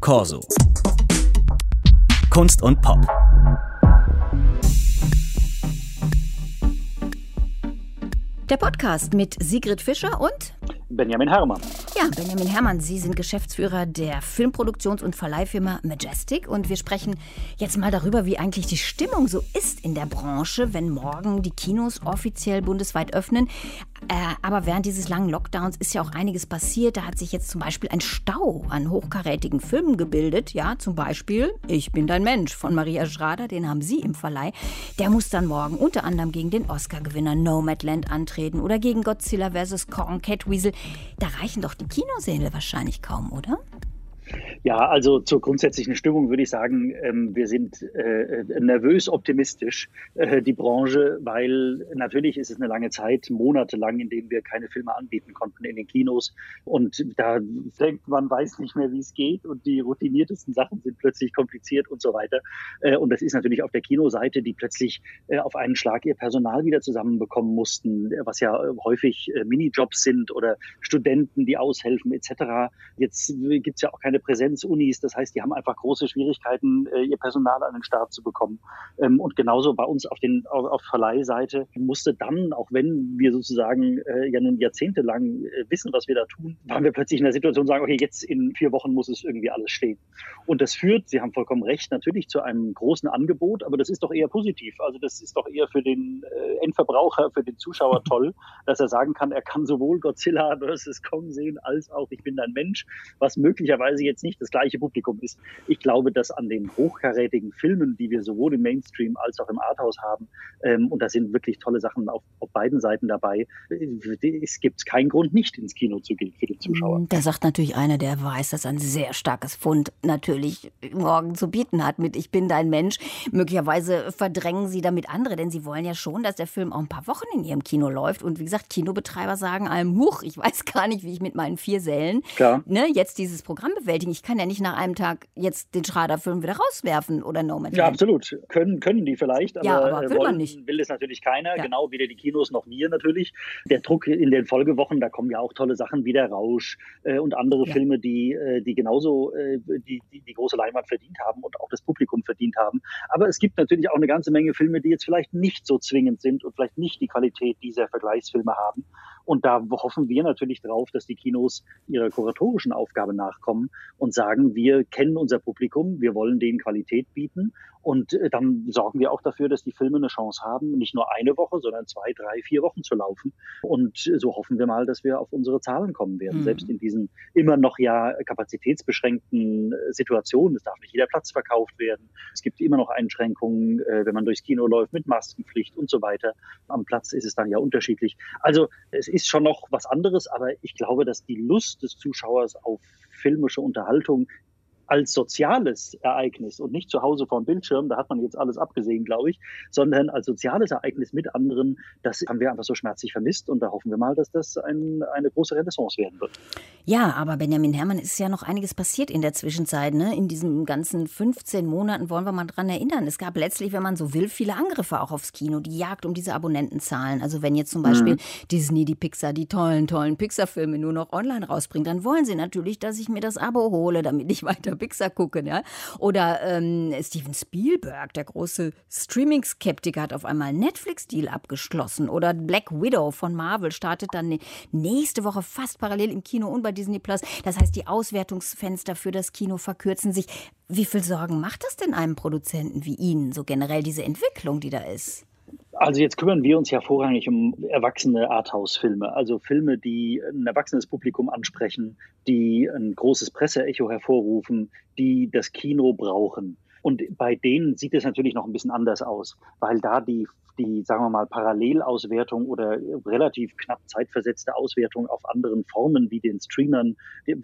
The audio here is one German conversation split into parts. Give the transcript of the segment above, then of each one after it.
Corso. Kunst und Pop. Der Podcast mit Sigrid Fischer und Benjamin Herrmann. Ja, Benjamin Herrmann, Sie sind Geschäftsführer der Filmproduktions- und Verleihfirma Majestic und wir sprechen jetzt mal darüber, wie eigentlich die Stimmung so ist in der Branche, wenn morgen die Kinos offiziell bundesweit öffnen. Äh, aber während dieses langen Lockdowns ist ja auch einiges passiert. Da hat sich jetzt zum Beispiel ein Stau an hochkarätigen Filmen gebildet. Ja, zum Beispiel Ich bin dein Mensch von Maria Schrader, den haben Sie im Verleih. Der muss dann morgen unter anderem gegen den Oscar-Gewinner Nomadland antreten oder gegen Godzilla vs. Kong, Catweasel. Da reichen doch die Kinosäle wahrscheinlich kaum, oder? Ja, also zur grundsätzlichen Stimmung würde ich sagen, ähm, wir sind äh, nervös optimistisch, äh, die Branche, weil natürlich ist es eine lange Zeit, monatelang, in denen wir keine Filme anbieten konnten in den Kinos. Und da denkt man, weiß nicht mehr, wie es geht und die routiniertesten Sachen sind plötzlich kompliziert und so weiter. Äh, und das ist natürlich auf der Kinoseite, die plötzlich äh, auf einen Schlag ihr Personal wieder zusammenbekommen mussten, was ja häufig äh, Minijobs sind oder Studenten, die aushelfen etc. Jetzt gibt es ja auch keine Präsenz Präsenzunis. Das heißt, die haben einfach große Schwierigkeiten, äh, ihr Personal an den Start zu bekommen. Ähm, und genauso bei uns auf, den, auf, Verleihseite musste dann, auch wenn wir sozusagen äh, ja nun jahrzehntelang äh, wissen, was wir da tun, waren wir plötzlich in der Situation, sagen, okay, jetzt in vier Wochen muss es irgendwie alles stehen. Und das führt, Sie haben vollkommen recht, natürlich zu einem großen Angebot, aber das ist doch eher positiv. Also das ist doch eher für den Endverbraucher, für den Zuschauer toll, dass er sagen kann, er kann sowohl Godzilla vs. Kong sehen, als auch Ich bin ein Mensch, was möglicherweise jetzt nicht das gleiche Publikum ist. Ich glaube, dass an den hochkarätigen Filmen, die wir sowohl im Mainstream als auch im Arthouse haben, ähm, und da sind wirklich tolle Sachen auf, auf beiden Seiten dabei, äh, es gibt keinen Grund, nicht ins Kino zu gehen für den Zuschauer. Da sagt natürlich einer, der weiß, dass ein sehr starkes Fund natürlich morgen zu bieten hat mit Ich bin dein Mensch. Möglicherweise verdrängen sie damit andere, denn sie wollen ja schon, dass der Film auch ein paar Wochen in ihrem Kino läuft. Und wie gesagt, Kinobetreiber sagen einem, huch, ich weiß gar nicht, wie ich mit meinen vier Sälen ne, jetzt dieses Programm bewältigen. Ich kann ja nicht nach einem Tag jetzt den Schrader-Film wieder rauswerfen oder No Man's Ja, absolut. Können, können die vielleicht, aber, ja, aber will, wollen, nicht. will es natürlich keiner. Ja. Genau, weder die Kinos noch wir natürlich. Der Druck in den Folgewochen, da kommen ja auch tolle Sachen wie der Rausch äh, und andere ja. Filme, die, äh, die genauso äh, die, die, die große Leinwand verdient haben und auch das Publikum verdient haben. Aber es gibt natürlich auch eine ganze Menge Filme, die jetzt vielleicht nicht so zwingend sind und vielleicht nicht die Qualität dieser Vergleichsfilme haben. Und da hoffen wir natürlich drauf, dass die Kinos ihrer kuratorischen Aufgabe nachkommen und sagen, wir kennen unser Publikum, wir wollen denen Qualität bieten und äh, dann sorgen wir auch dafür, dass die Filme eine Chance haben, nicht nur eine Woche, sondern zwei, drei, vier Wochen zu laufen. Und so hoffen wir mal, dass wir auf unsere Zahlen kommen werden, mhm. selbst in diesen immer noch ja kapazitätsbeschränkten äh, Situationen. Es darf nicht jeder Platz verkauft werden. Es gibt immer noch Einschränkungen, äh, wenn man durchs Kino läuft mit Maskenpflicht und so weiter. Am Platz ist es dann ja unterschiedlich. Also es ist schon noch was anderes, aber ich glaube, dass die Lust des Zuschauers auf filmische Unterhaltung als soziales Ereignis und nicht zu Hause vor dem Bildschirm, da hat man jetzt alles abgesehen, glaube ich, sondern als soziales Ereignis mit anderen, das haben wir einfach so schmerzlich vermisst und da hoffen wir mal, dass das ein, eine große Renaissance werden wird. Ja, aber Benjamin Herrmann ist ja noch einiges passiert in der Zwischenzeit. Ne? In diesen ganzen 15 Monaten wollen wir mal dran erinnern. Es gab letztlich, wenn man so will, viele Angriffe auch aufs Kino, die Jagd um diese Abonnentenzahlen. Also wenn jetzt zum Beispiel mhm. Disney, die Pixar, die tollen, tollen Pixar-Filme nur noch online rausbringt, dann wollen sie natürlich, dass ich mir das Abo hole, damit ich weiter Pixar gucken, ja. Oder ähm, Steven Spielberg, der große Streaming-Skeptiker, hat auf einmal Netflix-Deal abgeschlossen. Oder Black Widow von Marvel startet dann nächste Woche fast parallel im Kino und bei Disney Plus. Das heißt, die Auswertungsfenster für das Kino verkürzen sich. Wie viel Sorgen macht das denn einem Produzenten wie Ihnen, so generell diese Entwicklung, die da ist? Also jetzt kümmern wir uns ja vorrangig um erwachsene Arthouse-Filme, also Filme, die ein erwachsenes Publikum ansprechen, die ein großes Presseecho hervorrufen, die das Kino brauchen. Und bei denen sieht es natürlich noch ein bisschen anders aus, weil da die die, sagen wir mal, Parallelauswertung oder relativ knapp zeitversetzte Auswertung auf anderen Formen wie den Streamern,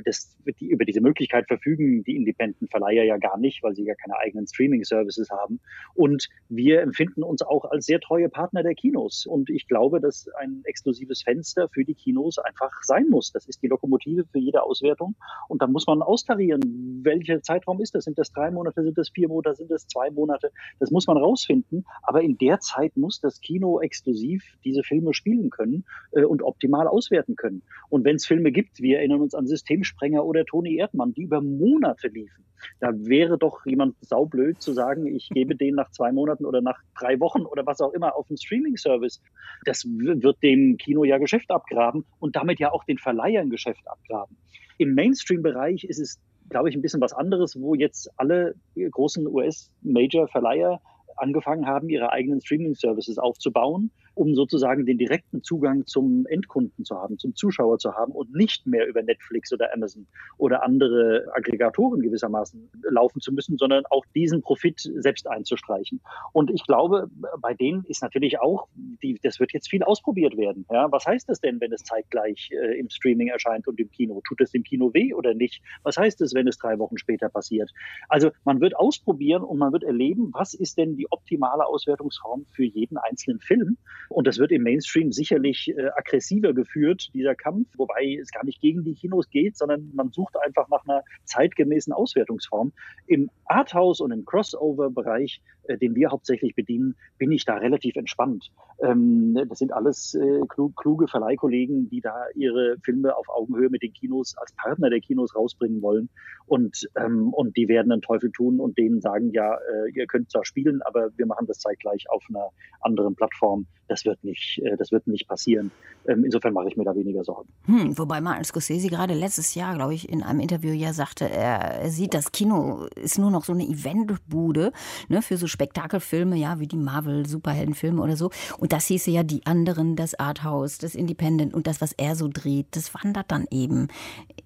das, die über diese Möglichkeit verfügen die Independent Verleiher ja gar nicht, weil sie ja keine eigenen Streaming-Services haben. Und wir empfinden uns auch als sehr treue Partner der Kinos. Und ich glaube, dass ein exklusives Fenster für die Kinos einfach sein muss. Das ist die Lokomotive für jede Auswertung. Und da muss man austarieren, welcher Zeitraum ist das? Sind das drei Monate, sind das vier Monate, sind das zwei Monate? Das muss man rausfinden. Aber in der Zeit muss das Kino exklusiv diese Filme spielen können äh, und optimal auswerten können. Und wenn es Filme gibt, wir erinnern uns an Systemsprenger oder Toni Erdmann, die über Monate liefen, da wäre doch jemand saublöd zu sagen, ich gebe den nach zwei Monaten oder nach drei Wochen oder was auch immer auf einen Streaming-Service. Das wird dem Kino ja Geschäft abgraben und damit ja auch den Verleihern Geschäft abgraben. Im Mainstream-Bereich ist es, glaube ich, ein bisschen was anderes, wo jetzt alle großen US-Major-Verleiher angefangen haben, ihre eigenen Streaming-Services aufzubauen um sozusagen den direkten Zugang zum Endkunden zu haben, zum Zuschauer zu haben und nicht mehr über Netflix oder Amazon oder andere Aggregatoren gewissermaßen laufen zu müssen, sondern auch diesen Profit selbst einzustreichen. Und ich glaube, bei denen ist natürlich auch, die, das wird jetzt viel ausprobiert werden. Ja, was heißt das denn, wenn es zeitgleich äh, im Streaming erscheint und im Kino? Tut es dem Kino weh oder nicht? Was heißt es, wenn es drei Wochen später passiert? Also man wird ausprobieren und man wird erleben, was ist denn die optimale Auswertungsform für jeden einzelnen Film. Und das wird im Mainstream sicherlich äh, aggressiver geführt, dieser Kampf, wobei es gar nicht gegen die Kinos geht, sondern man sucht einfach nach einer zeitgemäßen Auswertungsform. Im Arthouse und im Crossover-Bereich, äh, den wir hauptsächlich bedienen, bin ich da relativ entspannt. Ähm, das sind alles äh, kluge Verleihkollegen, die da ihre Filme auf Augenhöhe mit den Kinos als Partner der Kinos rausbringen wollen. Und, ähm, und die werden einen Teufel tun und denen sagen, ja, äh, ihr könnt zwar spielen, aber wir machen das zeitgleich auf einer anderen Plattform. Das wird nicht, äh, das wird nicht passieren. Ähm, insofern mache ich mir da weniger Sorgen. Hm, wobei Martin Scorsese gerade letztes Jahr, glaube ich, in einem Interview ja sagte, er sieht, das Kino ist nur noch so eine Eventbude ne, für so Spektakelfilme, ja, wie die Marvel-Superheldenfilme oder so. Und das hieße ja die anderen, das Arthouse, das Independent und das, was er so dreht, das wandert dann eben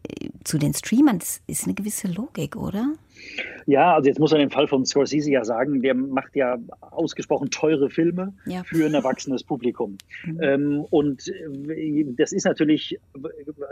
äh, zu den Streamern. Das ist eine gewisse Logik, oder? Ja, also jetzt muss man im Fall von Scorsese ja sagen, der macht ja ausgesprochen teure Filme ja. für ein erwachsenes Publikum. Mhm. Ähm, und äh, das ist natürlich,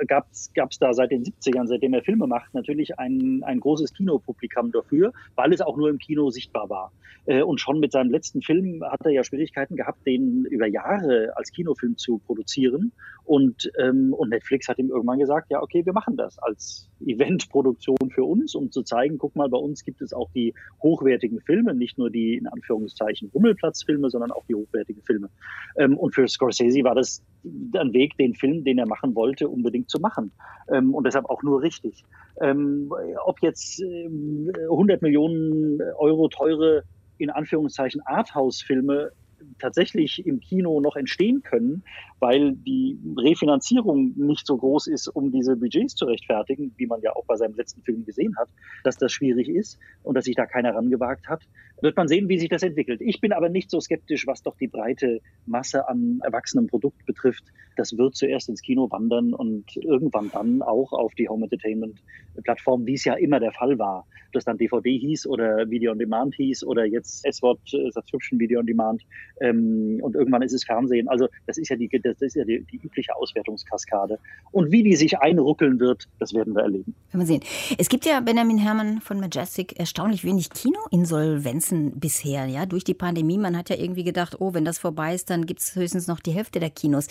gab es da seit den 70ern, seitdem er Filme macht, natürlich ein, ein großes Kinopublikum dafür, weil es auch nur im Kino sichtbar war. Äh, und schon mit seinem letzten Film hat er ja Schwierigkeiten gehabt, den über Jahre als Kinofilm zu produzieren. Und, ähm, und Netflix hat ihm irgendwann gesagt, ja, okay, wir machen das als Eventproduktion für uns, um zu zeigen, guck mal, bei uns gibt es auch die hochwertigen Filme, nicht nur die in Anführungszeichen Rummelplatzfilme, sondern auch die hochwertigen Filme. Ähm, und für Scorsese war das ein Weg, den Film, den er machen wollte, unbedingt zu machen. Ähm, und deshalb auch nur richtig. Ähm, ob jetzt 100 Millionen Euro teure in Anführungszeichen Arthouse-Filme tatsächlich im Kino noch entstehen können, weil die Refinanzierung nicht so groß ist, um diese Budgets zu rechtfertigen, wie man ja auch bei seinem letzten Film gesehen hat, dass das schwierig ist und dass sich da keiner rangewagt hat. Wird man sehen, wie sich das entwickelt. Ich bin aber nicht so skeptisch, was doch die breite Masse an erwachsenem Produkt betrifft. Das wird zuerst ins Kino wandern und irgendwann dann auch auf die Home Entertainment Plattform, wie es ja immer der Fall war. Das dann DVD hieß oder Video on Demand hieß oder jetzt S-Wort äh, Subscription Video on Demand ähm, und irgendwann ist es Fernsehen. Also das ist ja die das ist ja die, die, übliche Auswertungskaskade. Und wie die sich einruckeln wird, das werden wir erleben. Werden wir sehen. Es gibt ja, Benjamin Herrmann von Majestic, erstaunlich wenig Kinoinsolvenzen bisher, ja, durch die Pandemie. Man hat ja irgendwie gedacht, oh, wenn das vorbei ist, dann gibt es höchstens noch die Hälfte der Kinos.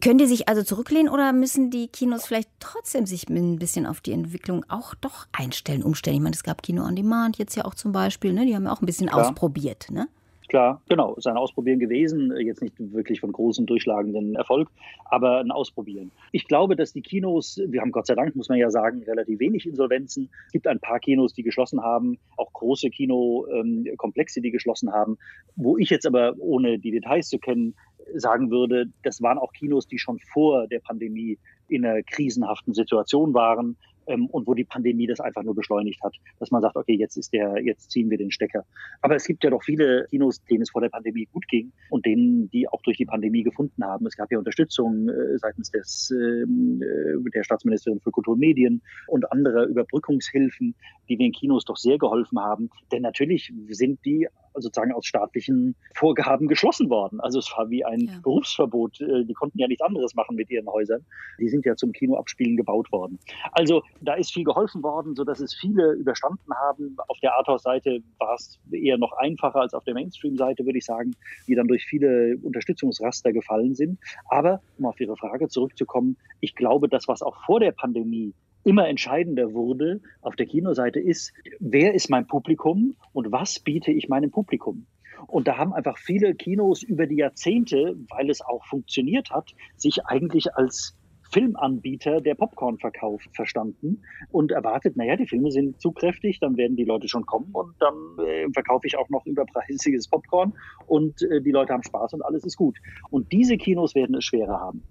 Können die sich also zurücklehnen oder müssen die Kinos vielleicht trotzdem sich ein bisschen auf die Entwicklung auch doch einstellen, umstellen? Ich meine, es gab Kino on Demand jetzt ja auch zum Beispiel, ne? die haben ja auch ein bisschen Klar. ausprobiert, ne? Klar, genau, ist ein Ausprobieren gewesen, jetzt nicht wirklich von großem durchschlagenden Erfolg, aber ein Ausprobieren. Ich glaube, dass die Kinos, wir haben Gott sei Dank, muss man ja sagen, relativ wenig Insolvenzen. Es gibt ein paar Kinos, die geschlossen haben, auch große Kinokomplexe, die geschlossen haben. Wo ich jetzt aber, ohne die Details zu kennen, sagen würde, das waren auch Kinos, die schon vor der Pandemie in einer krisenhaften Situation waren, ähm, und wo die Pandemie das einfach nur beschleunigt hat, dass man sagt, okay, jetzt ist der, jetzt ziehen wir den Stecker. Aber es gibt ja doch viele Kinos, denen es vor der Pandemie gut ging und denen, die auch durch die Pandemie gefunden haben. Es gab ja Unterstützung äh, seitens des, ähm, äh, der Staatsministerin für Kultur und Medien und anderer Überbrückungshilfen, die den Kinos doch sehr geholfen haben. Denn natürlich sind die sozusagen aus staatlichen Vorgaben geschlossen worden. Also es war wie ein ja. Berufsverbot. Äh, die konnten ja nichts anderes machen mit ihren Häusern. Die sind ja zum Kinoabspielen gebaut worden. Also da ist viel geholfen worden, sodass es viele überstanden haben. Auf der Arthouse-Seite war es eher noch einfacher als auf der Mainstream-Seite, würde ich sagen, die dann durch viele Unterstützungsraster gefallen sind. Aber um auf Ihre Frage zurückzukommen, ich glaube, das, was auch vor der Pandemie immer entscheidender wurde auf der Kinoseite ist, wer ist mein Publikum und was biete ich meinem Publikum? Und da haben einfach viele Kinos über die Jahrzehnte, weil es auch funktioniert hat, sich eigentlich als Filmanbieter der Popcorn-Verkauf verstanden und erwartet, naja, die Filme sind zugkräftig, dann werden die Leute schon kommen und dann äh, verkaufe ich auch noch überpreisiges Popcorn und äh, die Leute haben Spaß und alles ist gut. Und diese Kinos werden es schwerer haben.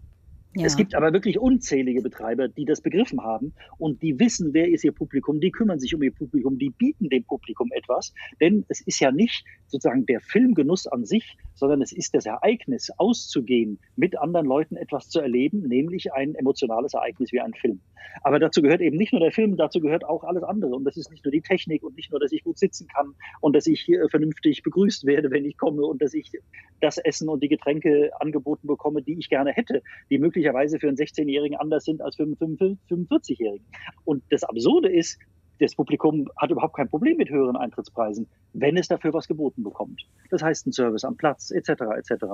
Ja. Es gibt aber wirklich unzählige Betreiber, die das begriffen haben und die wissen, wer ist ihr Publikum, die kümmern sich um ihr Publikum, die bieten dem Publikum etwas. Denn es ist ja nicht sozusagen der Filmgenuss an sich, sondern es ist das Ereignis, auszugehen, mit anderen Leuten etwas zu erleben, nämlich ein emotionales Ereignis wie ein Film. Aber dazu gehört eben nicht nur der Film, dazu gehört auch alles andere. Und das ist nicht nur die Technik und nicht nur, dass ich gut sitzen kann und dass ich vernünftig begrüßt werde, wenn ich komme und dass ich das Essen und die Getränke angeboten bekomme, die ich gerne hätte, die möglicherweise für einen 16-Jährigen anders sind als für einen 45-Jährigen. Und das Absurde ist, das Publikum hat überhaupt kein Problem mit höheren Eintrittspreisen, wenn es dafür was geboten bekommt. Das heißt ein Service am Platz etc. etc.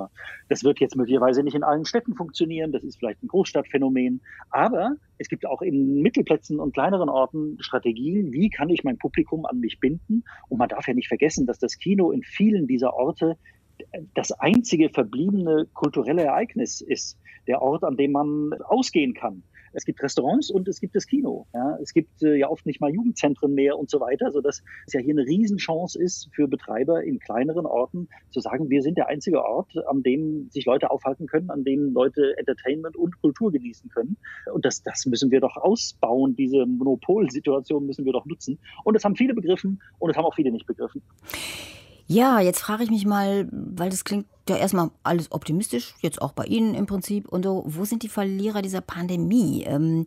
Das wird jetzt möglicherweise nicht in allen Städten funktionieren, das ist vielleicht ein Großstadtphänomen, aber es gibt auch in Mittelplätzen und kleineren Orten Strategien, wie kann ich mein Publikum an mich binden. Und man darf ja nicht vergessen, dass das Kino in vielen dieser Orte das einzige verbliebene kulturelle Ereignis ist, der Ort, an dem man ausgehen kann. Es gibt Restaurants und es gibt das Kino. Ja. Es gibt äh, ja oft nicht mal Jugendzentren mehr und so weiter, sodass es ja hier eine Riesenchance ist für Betreiber in kleineren Orten zu sagen, wir sind der einzige Ort, an dem sich Leute aufhalten können, an dem Leute Entertainment und Kultur genießen können. Und das, das müssen wir doch ausbauen, diese Monopolsituation müssen wir doch nutzen. Und das haben viele begriffen und das haben auch viele nicht begriffen. Ja, jetzt frage ich mich mal, weil das klingt ja erstmal alles optimistisch, jetzt auch bei Ihnen im Prinzip und so, wo sind die Verlierer dieser Pandemie? Ähm,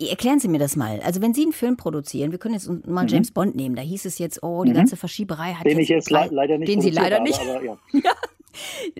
Erklären Sie mir das mal. Also wenn Sie einen Film produzieren, wir können jetzt mal mhm. James Bond nehmen, da hieß es jetzt, oh, die mhm. ganze Verschieberei hat den jetzt, ich jetzt le leider nicht den Sie leider nicht. Aber, ja. ja.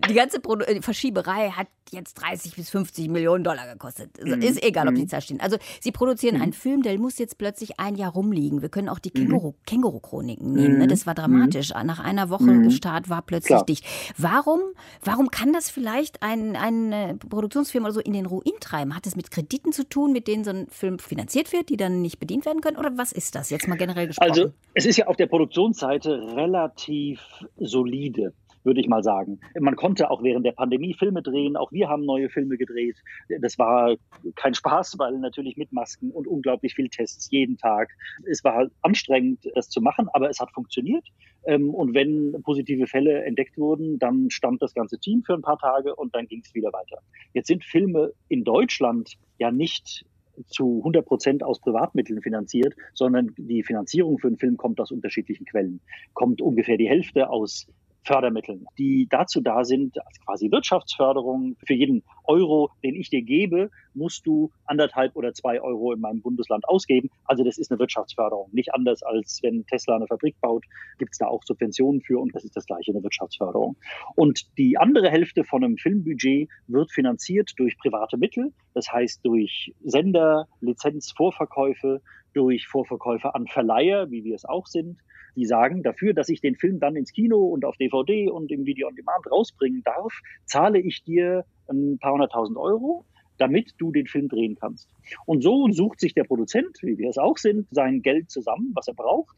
Die ganze Pro äh, Verschieberei hat jetzt 30 bis 50 Millionen Dollar gekostet. Also mhm. Ist egal, ob die mhm. Zahl stehen. Also sie produzieren mhm. einen Film, der muss jetzt plötzlich ein Jahr rumliegen. Wir können auch die Känguru, mhm. Känguru-Chroniken nehmen. Ne? Das war dramatisch. Nach einer Woche Start war plötzlich Klar. dicht. Warum, warum kann das vielleicht ein, ein Produktionsfirma oder so in den Ruin treiben? Hat es mit Krediten zu tun, mit denen so ein Film finanziert wird, die dann nicht bedient werden können? Oder was ist das jetzt mal generell gesprochen? Also es ist ja auf der Produktionsseite relativ solide würde ich mal sagen. Man konnte auch während der Pandemie Filme drehen, auch wir haben neue Filme gedreht. Das war kein Spaß, weil natürlich mit Masken und unglaublich viel Tests jeden Tag. Es war anstrengend, das zu machen, aber es hat funktioniert. Ähm, und wenn positive Fälle entdeckt wurden, dann stand das ganze Team für ein paar Tage und dann ging es wieder weiter. Jetzt sind Filme in Deutschland ja nicht zu 100 Prozent aus Privatmitteln finanziert, sondern die Finanzierung für einen Film kommt aus unterschiedlichen Quellen. Kommt ungefähr die Hälfte aus Fördermitteln, die dazu da sind, als quasi Wirtschaftsförderung. Für jeden Euro, den ich dir gebe, musst du anderthalb oder zwei Euro in meinem Bundesland ausgeben. Also das ist eine Wirtschaftsförderung. Nicht anders als wenn Tesla eine Fabrik baut, gibt es da auch Subventionen für und das ist das gleiche, eine Wirtschaftsförderung. Und die andere Hälfte von einem Filmbudget wird finanziert durch private Mittel, das heißt durch Sender, Lizenzvorverkäufe, durch Vorverkäufe an Verleiher, wie wir es auch sind, die sagen, dafür, dass ich den Film dann ins Kino und auf DVD und im Video on Demand rausbringen darf, zahle ich dir ein paar hunderttausend Euro, damit du den Film drehen kannst. Und so sucht sich der Produzent, wie wir es auch sind, sein Geld zusammen, was er braucht.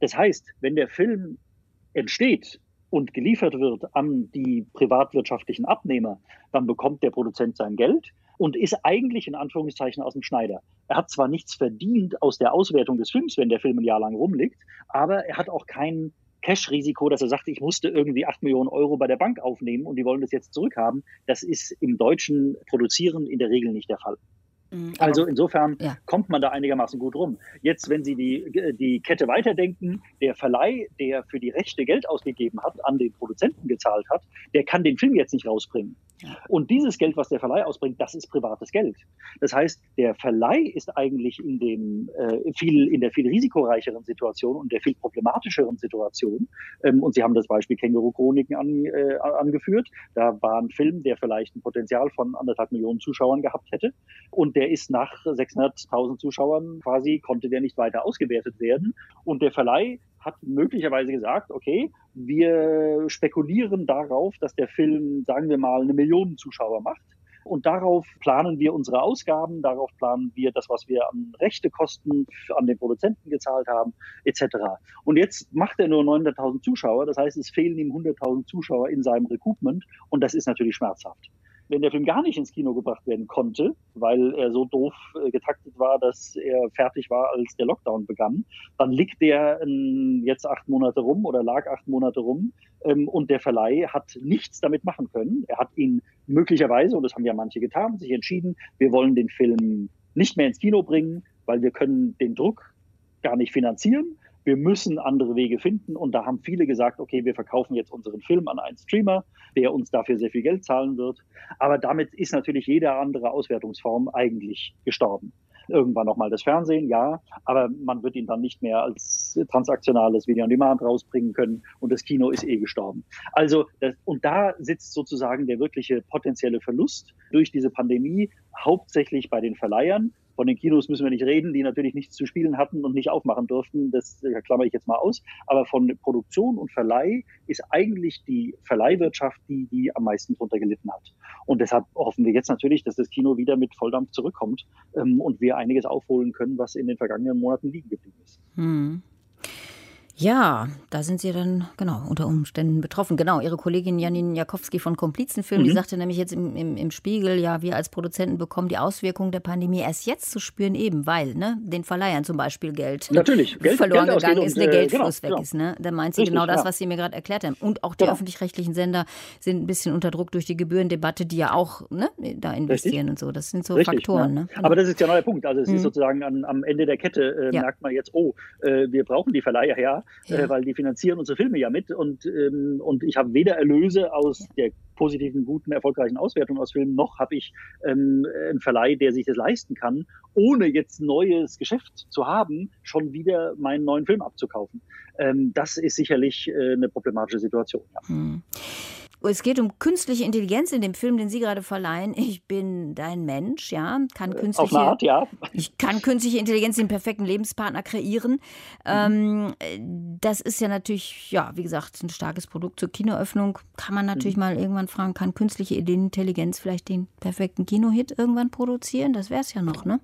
Das heißt, wenn der Film entsteht und geliefert wird an die privatwirtschaftlichen Abnehmer, dann bekommt der Produzent sein Geld und ist eigentlich in Anführungszeichen aus dem Schneider. Er hat zwar nichts verdient aus der Auswertung des Films, wenn der Film ein Jahr lang rumliegt, aber er hat auch kein Cash-Risiko, dass er sagt, ich musste irgendwie acht Millionen Euro bei der Bank aufnehmen und die wollen das jetzt zurückhaben. Das ist im deutschen Produzieren in der Regel nicht der Fall. Mhm, also insofern ja. kommt man da einigermaßen gut rum. Jetzt, wenn Sie die, die Kette weiterdenken, der Verleih, der für die Rechte Geld ausgegeben hat, an den Produzenten gezahlt hat, der kann den Film jetzt nicht rausbringen. Und dieses Geld, was der Verleih ausbringt, das ist privates Geld. Das heißt, der Verleih ist eigentlich in dem äh, viel in der viel risikoreicheren Situation und der viel problematischeren Situation. Ähm, und Sie haben das Beispiel Känguru-Chroniken an, äh, angeführt. Da war ein Film, der vielleicht ein Potenzial von anderthalb Millionen Zuschauern gehabt hätte. Und der ist nach 600.000 Zuschauern quasi konnte der nicht weiter ausgewertet werden. Und der Verleih hat möglicherweise gesagt, okay, wir spekulieren darauf, dass der Film, sagen wir mal, eine Million Zuschauer macht. Und darauf planen wir unsere Ausgaben, darauf planen wir das, was wir an Rechtekosten an den Produzenten gezahlt haben, etc. Und jetzt macht er nur 900.000 Zuschauer, das heißt, es fehlen ihm 100.000 Zuschauer in seinem Recoupment und das ist natürlich schmerzhaft wenn der Film gar nicht ins Kino gebracht werden konnte, weil er so doof äh, getaktet war, dass er fertig war, als der Lockdown begann, dann liegt der ähm, jetzt acht Monate rum oder lag acht Monate rum ähm, und der Verleih hat nichts damit machen können. Er hat ihn möglicherweise, und das haben ja manche getan, sich entschieden, wir wollen den Film nicht mehr ins Kino bringen, weil wir können den Druck gar nicht finanzieren wir müssen andere Wege finden. Und da haben viele gesagt, okay, wir verkaufen jetzt unseren Film an einen Streamer, der uns dafür sehr viel Geld zahlen wird. Aber damit ist natürlich jede andere Auswertungsform eigentlich gestorben. Irgendwann nochmal das Fernsehen, ja, aber man wird ihn dann nicht mehr als transaktionales Video on Demand rausbringen können und das Kino ist eh gestorben. Also, das, und da sitzt sozusagen der wirkliche potenzielle Verlust durch diese Pandemie, hauptsächlich bei den Verleihern, von den Kinos müssen wir nicht reden, die natürlich nichts zu spielen hatten und nicht aufmachen durften. Das äh, klammer ich jetzt mal aus. Aber von Produktion und Verleih ist eigentlich die Verleihwirtschaft die, die am meisten drunter gelitten hat. Und deshalb hoffen wir jetzt natürlich, dass das Kino wieder mit Volldampf zurückkommt ähm, und wir einiges aufholen können, was in den vergangenen Monaten liegen geblieben ist. Hm. Ja, da sind Sie dann genau unter Umständen betroffen. Genau, Ihre Kollegin Janine Jakowski von Komplizenfilm, mhm. die sagte nämlich jetzt im, im, im, Spiegel, ja, wir als Produzenten bekommen die Auswirkungen der Pandemie erst jetzt zu spüren, eben weil ne, den Verleihern zum Beispiel Geld, Natürlich, Geld verloren Geld gegangen ist, der Geldfluss äh, genau, weg genau. ist. Ne? Da meint sie Richtig, genau das, ja. was Sie mir gerade erklärt haben. Und auch die genau. öffentlich-rechtlichen Sender sind ein bisschen unter Druck durch die Gebührendebatte, die ja auch ne, da investieren Richtig. und so. Das sind so Richtig, Faktoren. Ja. Ne? Aber das ist ja neuer Punkt. Also es mhm. ist sozusagen an, am Ende der Kette äh, ja. merkt man jetzt, oh, äh, wir brauchen die Verleiher ja, äh, weil die finanzieren unsere Filme ja mit und, ähm, und ich habe weder Erlöse aus der positiven, guten, erfolgreichen Auswertung aus Filmen, noch habe ich ähm, einen Verleih, der sich das leisten kann, ohne jetzt neues Geschäft zu haben, schon wieder meinen neuen Film abzukaufen. Ähm, das ist sicherlich äh, eine problematische Situation. Ja. Hm. Es geht um künstliche Intelligenz in dem Film, den Sie gerade verleihen. Ich bin dein Mensch, ja. Kann künstliche, Auf eine Art, ja. Ich kann künstliche Intelligenz den perfekten Lebenspartner kreieren. Mhm. Ähm, das ist ja natürlich, ja, wie gesagt, ein starkes Produkt zur Kinoöffnung. Kann man natürlich mhm. mal irgendwann fragen, kann künstliche Intelligenz vielleicht den perfekten Kinohit irgendwann produzieren? Das wäre es ja noch, ne?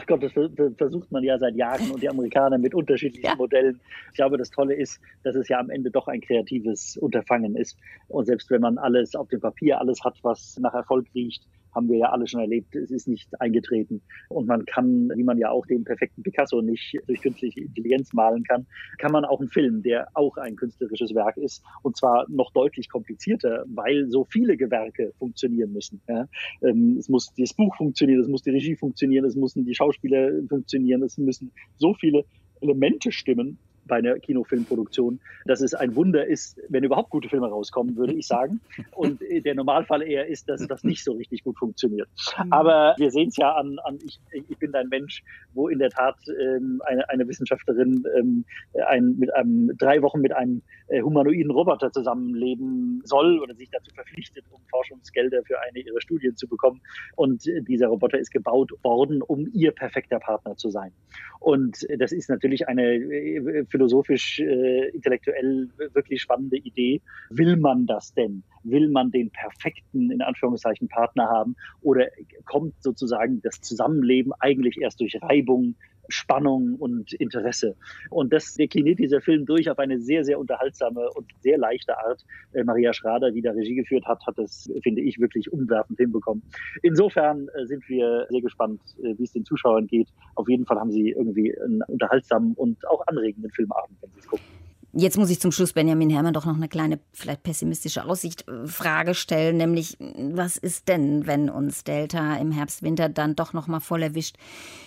Ach Gott, das versucht man ja seit Jahren und die Amerikaner mit unterschiedlichen ja. Modellen. Ich glaube, das Tolle ist, dass es ja am Ende doch ein kreatives Unterfangen ist. Und selbst wenn man alles auf dem Papier, alles hat, was nach Erfolg riecht, haben wir ja alle schon erlebt, es ist nicht eingetreten. Und man kann, wie man ja auch den perfekten Picasso nicht durch künstliche Intelligenz malen kann, kann man auch einen Film, der auch ein künstlerisches Werk ist, und zwar noch deutlich komplizierter, weil so viele Gewerke funktionieren müssen. Ja. Ähm, es muss das Buch funktionieren, es muss die Regie funktionieren, es müssen die Schauspieler funktionieren, es müssen so viele Elemente stimmen, bei einer Kinofilmproduktion, dass es ein Wunder ist, wenn überhaupt gute Filme rauskommen, würde ich sagen. Und der Normalfall eher ist, dass das nicht so richtig gut funktioniert. Mhm. Aber wir sehen es ja an, an ich, ich, bin ein Mensch, wo in der Tat ähm, eine, eine, Wissenschaftlerin ähm, ein, mit einem, drei Wochen mit einem äh, humanoiden Roboter zusammenleben soll oder sich dazu verpflichtet, um Forschungsgelder für eine ihrer Studien zu bekommen. Und dieser Roboter ist gebaut worden, um ihr perfekter Partner zu sein. Und das ist natürlich eine äh, philosophisch, äh, intellektuell wirklich spannende Idee. Will man das denn? Will man den perfekten, in Anführungszeichen, Partner haben? Oder kommt sozusagen das Zusammenleben eigentlich erst durch Reibung, Spannung und Interesse. Und das dekliniert dieser Film durch auf eine sehr, sehr unterhaltsame und sehr leichte Art. Äh, Maria Schrader, die da Regie geführt hat, hat das, finde ich, wirklich umwerfend hinbekommen. Insofern äh, sind wir sehr gespannt, äh, wie es den Zuschauern geht. Auf jeden Fall haben sie irgendwie einen unterhaltsamen und auch anregenden Filmabend, wenn sie es gucken. Jetzt muss ich zum Schluss Benjamin Herrmann doch noch eine kleine, vielleicht pessimistische Aussichtfrage stellen, nämlich was ist denn, wenn uns Delta im Herbst, Winter dann doch noch mal voll erwischt,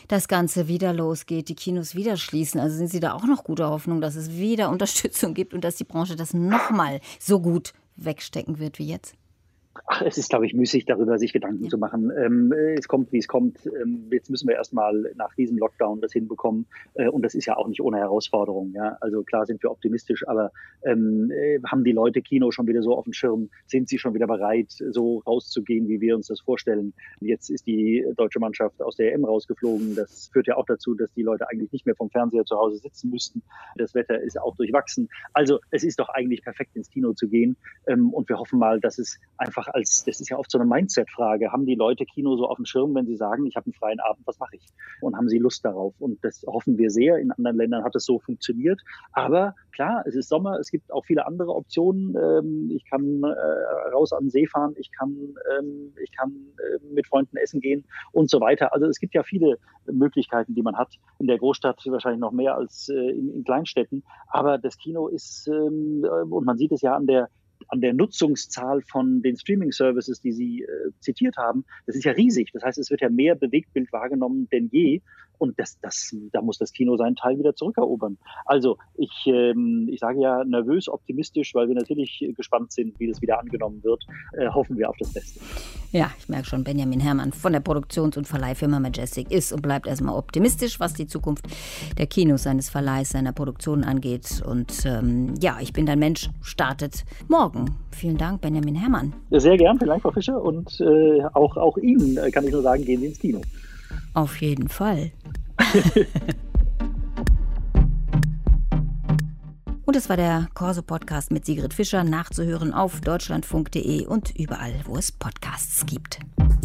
das Ganze wieder losgeht, die Kinos wieder schließen? Also sind Sie da auch noch guter Hoffnung, dass es wieder Unterstützung gibt und dass die Branche das noch mal so gut wegstecken wird wie jetzt? Ach, es ist, glaube ich, müßig, darüber sich Gedanken ja. zu machen. Ähm, es kommt, wie es kommt. Ähm, jetzt müssen wir erstmal nach diesem Lockdown das hinbekommen. Äh, und das ist ja auch nicht ohne Herausforderung. Ja? Also klar sind wir optimistisch, aber ähm, äh, haben die Leute Kino schon wieder so auf dem Schirm? Sind sie schon wieder bereit, so rauszugehen, wie wir uns das vorstellen? Jetzt ist die deutsche Mannschaft aus der EM rausgeflogen. Das führt ja auch dazu, dass die Leute eigentlich nicht mehr vom Fernseher zu Hause sitzen müssten. Das Wetter ist auch durchwachsen. Also es ist doch eigentlich perfekt, ins Kino zu gehen. Ähm, und wir hoffen mal, dass es einfach einfach als, das ist ja oft so eine Mindset-Frage, haben die Leute Kino so auf dem Schirm, wenn sie sagen, ich habe einen freien Abend, was mache ich? Und haben sie Lust darauf? Und das hoffen wir sehr. In anderen Ländern hat es so funktioniert. Aber klar, es ist Sommer, es gibt auch viele andere Optionen. Ähm, ich kann äh, raus an den See fahren, ich kann, ähm, ich kann äh, mit Freunden essen gehen und so weiter. Also es gibt ja viele Möglichkeiten, die man hat. In der Großstadt wahrscheinlich noch mehr als äh, in, in Kleinstädten. Aber das Kino ist, ähm, und man sieht es ja an der an der Nutzungszahl von den Streaming-Services, die Sie äh, zitiert haben, das ist ja riesig. Das heißt, es wird ja mehr Bewegtbild wahrgenommen denn je. Und das, das, da muss das Kino seinen Teil wieder zurückerobern. Also ich, ähm, ich sage ja nervös, optimistisch, weil wir natürlich gespannt sind, wie das wieder angenommen wird. Äh, hoffen wir auf das Beste. Ja, ich merke schon, Benjamin Herrmann von der Produktions- und Verleihfirma Majestic ist und bleibt erstmal optimistisch, was die Zukunft der Kinos, seines Verleihs, seiner Produktion angeht. Und ähm, ja, ich bin dein Mensch, startet morgen. Vielen Dank, Benjamin Herrmann. Sehr gern, vielen Dank, Frau Fischer. Und äh, auch, auch Ihnen kann ich nur sagen, gehen Sie ins Kino. Auf jeden Fall. Und es war der Corso Podcast mit Sigrid Fischer, nachzuhören auf deutschlandfunk.de und überall, wo es Podcasts gibt.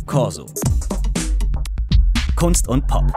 Corso. Kunst und Pop.